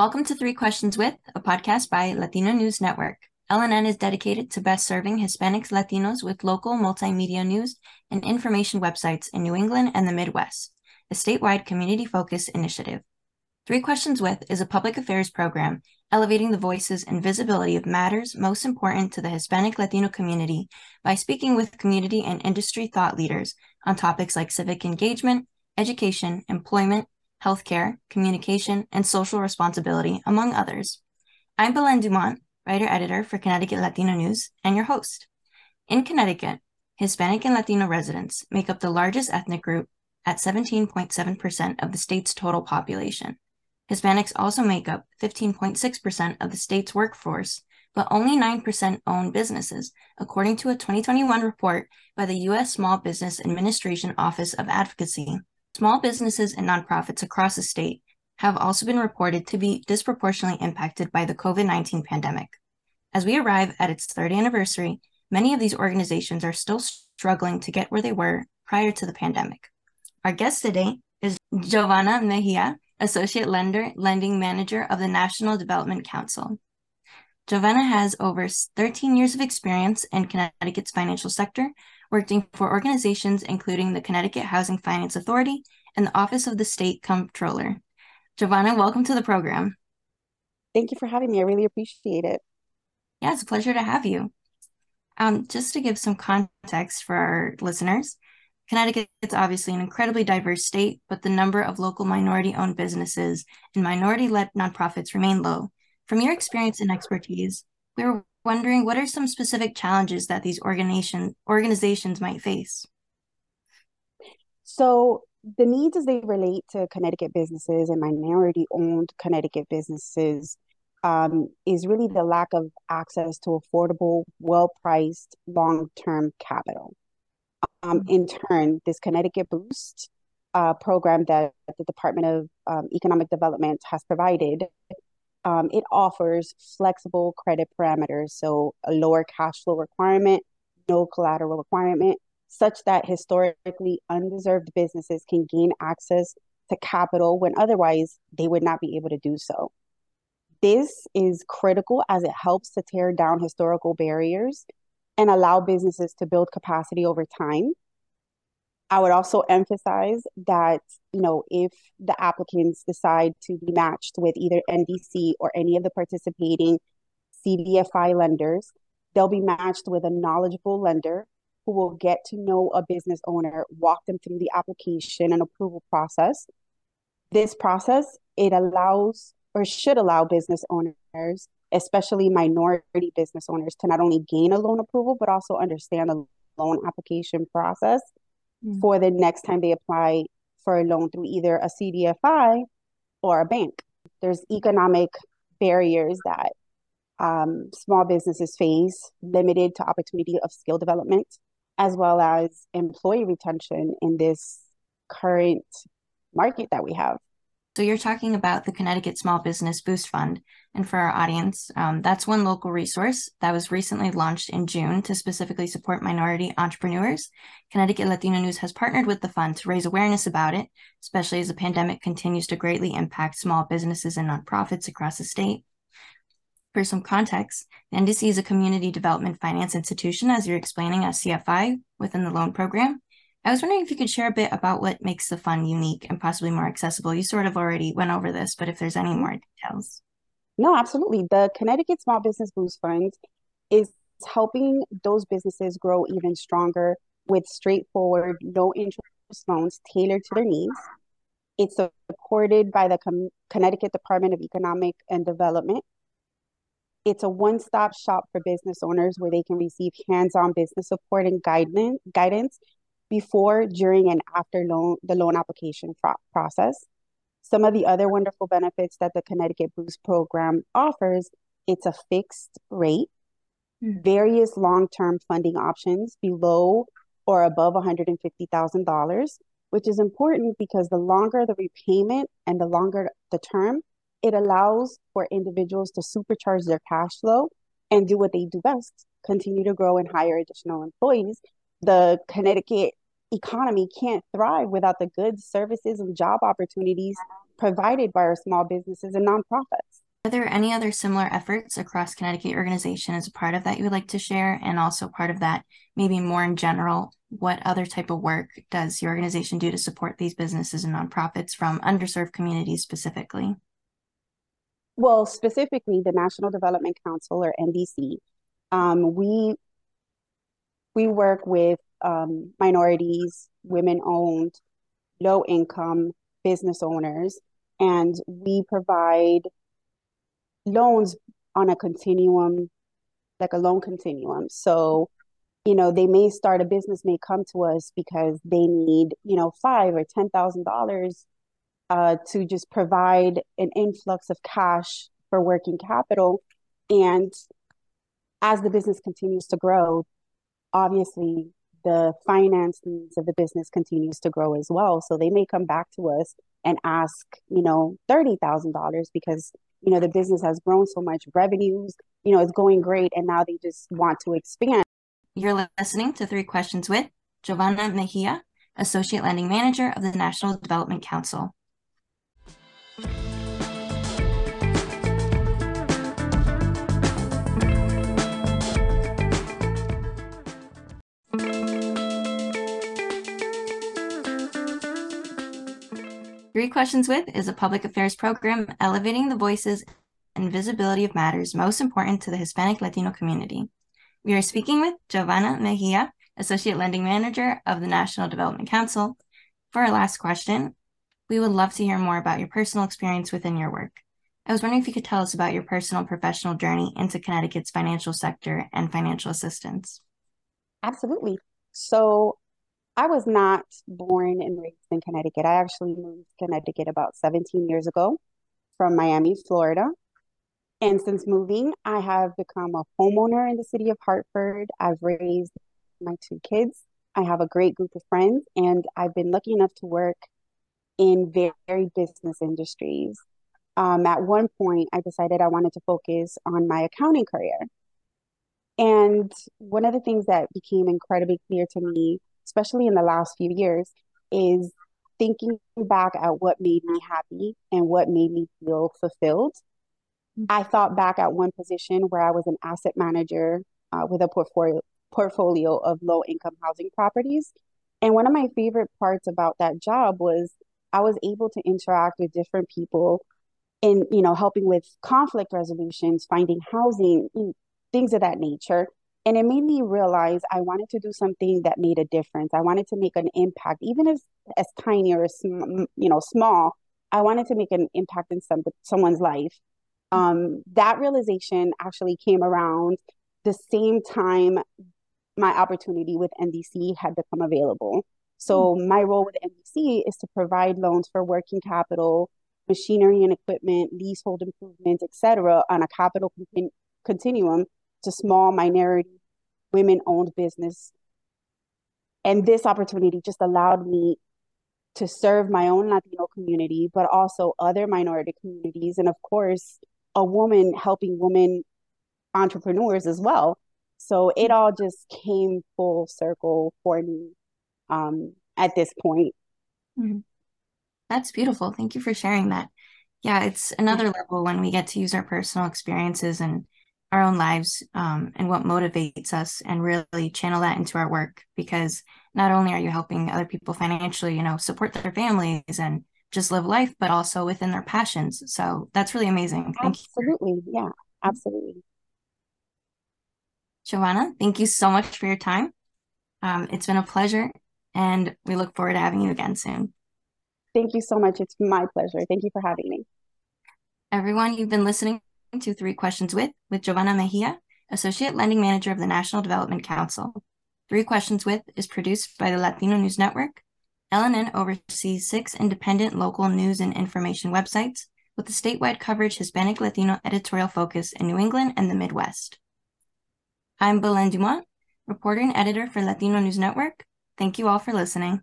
Welcome to Three Questions With, a podcast by Latino News Network. LNN is dedicated to best serving Hispanics Latinos with local multimedia news and information websites in New England and the Midwest, a statewide community focused initiative. Three Questions With is a public affairs program elevating the voices and visibility of matters most important to the Hispanic Latino community by speaking with community and industry thought leaders on topics like civic engagement, education, employment, healthcare, communication, and social responsibility, among others. I'm Belen Dumont, writer editor for Connecticut Latino News, and your host. In Connecticut, Hispanic and Latino residents make up the largest ethnic group at 17.7% of the state's total population. Hispanics also make up 15.6% of the state's workforce, but only 9% own businesses, according to a 2021 report by the U.S. Small Business Administration Office of Advocacy. Small businesses and nonprofits across the state have also been reported to be disproportionately impacted by the COVID 19 pandemic. As we arrive at its third anniversary, many of these organizations are still struggling to get where they were prior to the pandemic. Our guest today is Jovanna Mejia, Associate Lender, Lending Manager of the National Development Council. Jovanna has over 13 years of experience in Connecticut's financial sector, working for organizations including the Connecticut Housing Finance Authority and the Office of the State Comptroller. Jovanna, welcome to the program. Thank you for having me. I really appreciate it. Yeah, it's a pleasure to have you. Um, just to give some context for our listeners, Connecticut is obviously an incredibly diverse state, but the number of local minority owned businesses and minority led nonprofits remain low. From your experience and expertise, we were wondering what are some specific challenges that these organization, organizations might face? So, the needs as they relate to Connecticut businesses and minority owned Connecticut businesses um, is really the lack of access to affordable, well priced, long term capital. Um, in turn, this Connecticut Boost uh, program that the Department of um, Economic Development has provided, um, it offers flexible credit parameters, so a lower cash flow requirement, no collateral requirement, such that historically undeserved businesses can gain access to capital when otherwise they would not be able to do so. This is critical as it helps to tear down historical barriers and allow businesses to build capacity over time. I would also emphasize that, you know, if the applicants decide to be matched with either NDC or any of the participating CDFI lenders, they'll be matched with a knowledgeable lender who will get to know a business owner, walk them through the application and approval process. This process, it allows or should allow business owners especially minority business owners, to not only gain a loan approval, but also understand the loan application process mm-hmm. for the next time they apply for a loan through either a CDFI or a bank. There's economic barriers that um, small businesses face, limited to opportunity of skill development, as well as employee retention in this current market that we have. So you're talking about the Connecticut Small Business Boost Fund. And for our audience, um, that's one local resource that was recently launched in June to specifically support minority entrepreneurs. Connecticut Latino News has partnered with the fund to raise awareness about it, especially as the pandemic continues to greatly impact small businesses and nonprofits across the state. For some context, the NDC is a community development finance institution, as you're explaining, as CFI within the loan program. I was wondering if you could share a bit about what makes the fund unique and possibly more accessible. You sort of already went over this, but if there's any more details. No, absolutely. The Connecticut Small Business Boost Fund is helping those businesses grow even stronger with straightforward, no interest loans tailored to their needs. It's supported by the Connecticut Department of Economic and Development. It's a one stop shop for business owners where they can receive hands on business support and guidance, guidance before, during, and after loan the loan application pro- process. Some of the other wonderful benefits that the Connecticut Boost program offers, it's a fixed rate, mm. various long-term funding options below or above $150,000, which is important because the longer the repayment and the longer the term, it allows for individuals to supercharge their cash flow and do what they do best, continue to grow and hire additional employees. The Connecticut economy can't thrive without the goods, services, and job opportunities provided by our small businesses and nonprofits. Are there any other similar efforts across Connecticut organization as a part of that you would like to share? And also part of that, maybe more in general, what other type of work does your organization do to support these businesses and nonprofits from underserved communities specifically? Well, specifically the National Development Council or NDC, um, we we work with um, minorities, women-owned, low-income business owners, and we provide loans on a continuum, like a loan continuum. So, you know, they may start a business may come to us because they need, you know, five or ten thousand uh, dollars to just provide an influx of cash for working capital. And as the business continues to grow, obviously the finance needs of the business continues to grow as well. So they may come back to us and ask, you know, $30,000 because you know the business has grown so much revenues you know it's going great and now they just want to expand you're listening to three questions with jovanna mejia associate lending manager of the national development council Three Questions With is a public affairs program elevating the voices and visibility of matters most important to the Hispanic Latino community. We are speaking with Jovanna Mejia, Associate Lending Manager of the National Development Council. For our last question, we would love to hear more about your personal experience within your work. I was wondering if you could tell us about your personal professional journey into Connecticut's financial sector and financial assistance. Absolutely. So, I was not born and raised in Connecticut. I actually moved to Connecticut about 17 years ago from Miami, Florida. And since moving, I have become a homeowner in the city of Hartford. I've raised my two kids. I have a great group of friends, and I've been lucky enough to work in varied business industries. Um, at one point, I decided I wanted to focus on my accounting career. And one of the things that became incredibly clear to me especially in the last few years, is thinking back at what made me happy and what made me feel fulfilled. Mm-hmm. I thought back at one position where I was an asset manager uh, with a portfolio portfolio of low income housing properties. And one of my favorite parts about that job was I was able to interact with different people in, you know, helping with conflict resolutions, finding housing, things of that nature. And it made me realize I wanted to do something that made a difference. I wanted to make an impact, even if as tiny or you know small. I wanted to make an impact in some someone's life. Um, that realization actually came around the same time my opportunity with NDC had become available. So mm-hmm. my role with NDC is to provide loans for working capital, machinery and equipment, leasehold improvements, etc., on a capital con- continuum to small minority women owned business. And this opportunity just allowed me to serve my own Latino community, but also other minority communities. And of course, a woman helping women entrepreneurs as well. So it all just came full circle for me um, at this point. Mm-hmm. That's beautiful. Thank you for sharing that. Yeah, it's another level when we get to use our personal experiences and our own lives um, and what motivates us and really channel that into our work because not only are you helping other people financially you know support their families and just live life but also within their passions. So that's really amazing. Thank absolutely. You. yeah absolutely. Jovanna thank you so much for your time. Um, it's been a pleasure and we look forward to having you again soon. Thank you so much. It's my pleasure. Thank you for having me. Everyone you've been listening to Three Questions With, with Jovanna Mejia, Associate Lending Manager of the National Development Council. Three Questions With is produced by the Latino News Network. LNN oversees six independent local news and information websites with a statewide coverage Hispanic Latino editorial focus in New England and the Midwest. I'm Belen Dumont, reporter and editor for Latino News Network. Thank you all for listening.